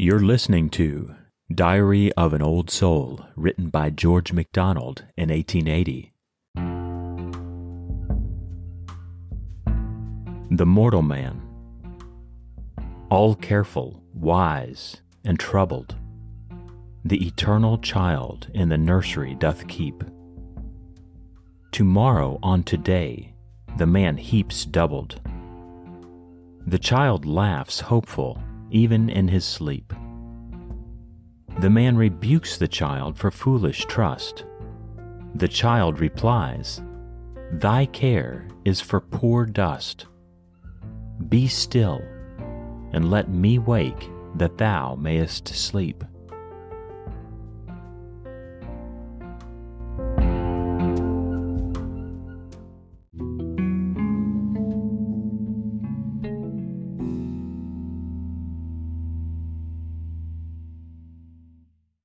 You're listening to Diary of an Old Soul, written by George MacDonald in 1880. The Mortal Man. All careful, wise, and troubled, the eternal child in the nursery doth keep. Tomorrow on today, the man heaps doubled. The child laughs hopeful, even in his sleep. The man rebukes the child for foolish trust. The child replies, Thy care is for poor dust. Be still, and let me wake that thou mayest sleep.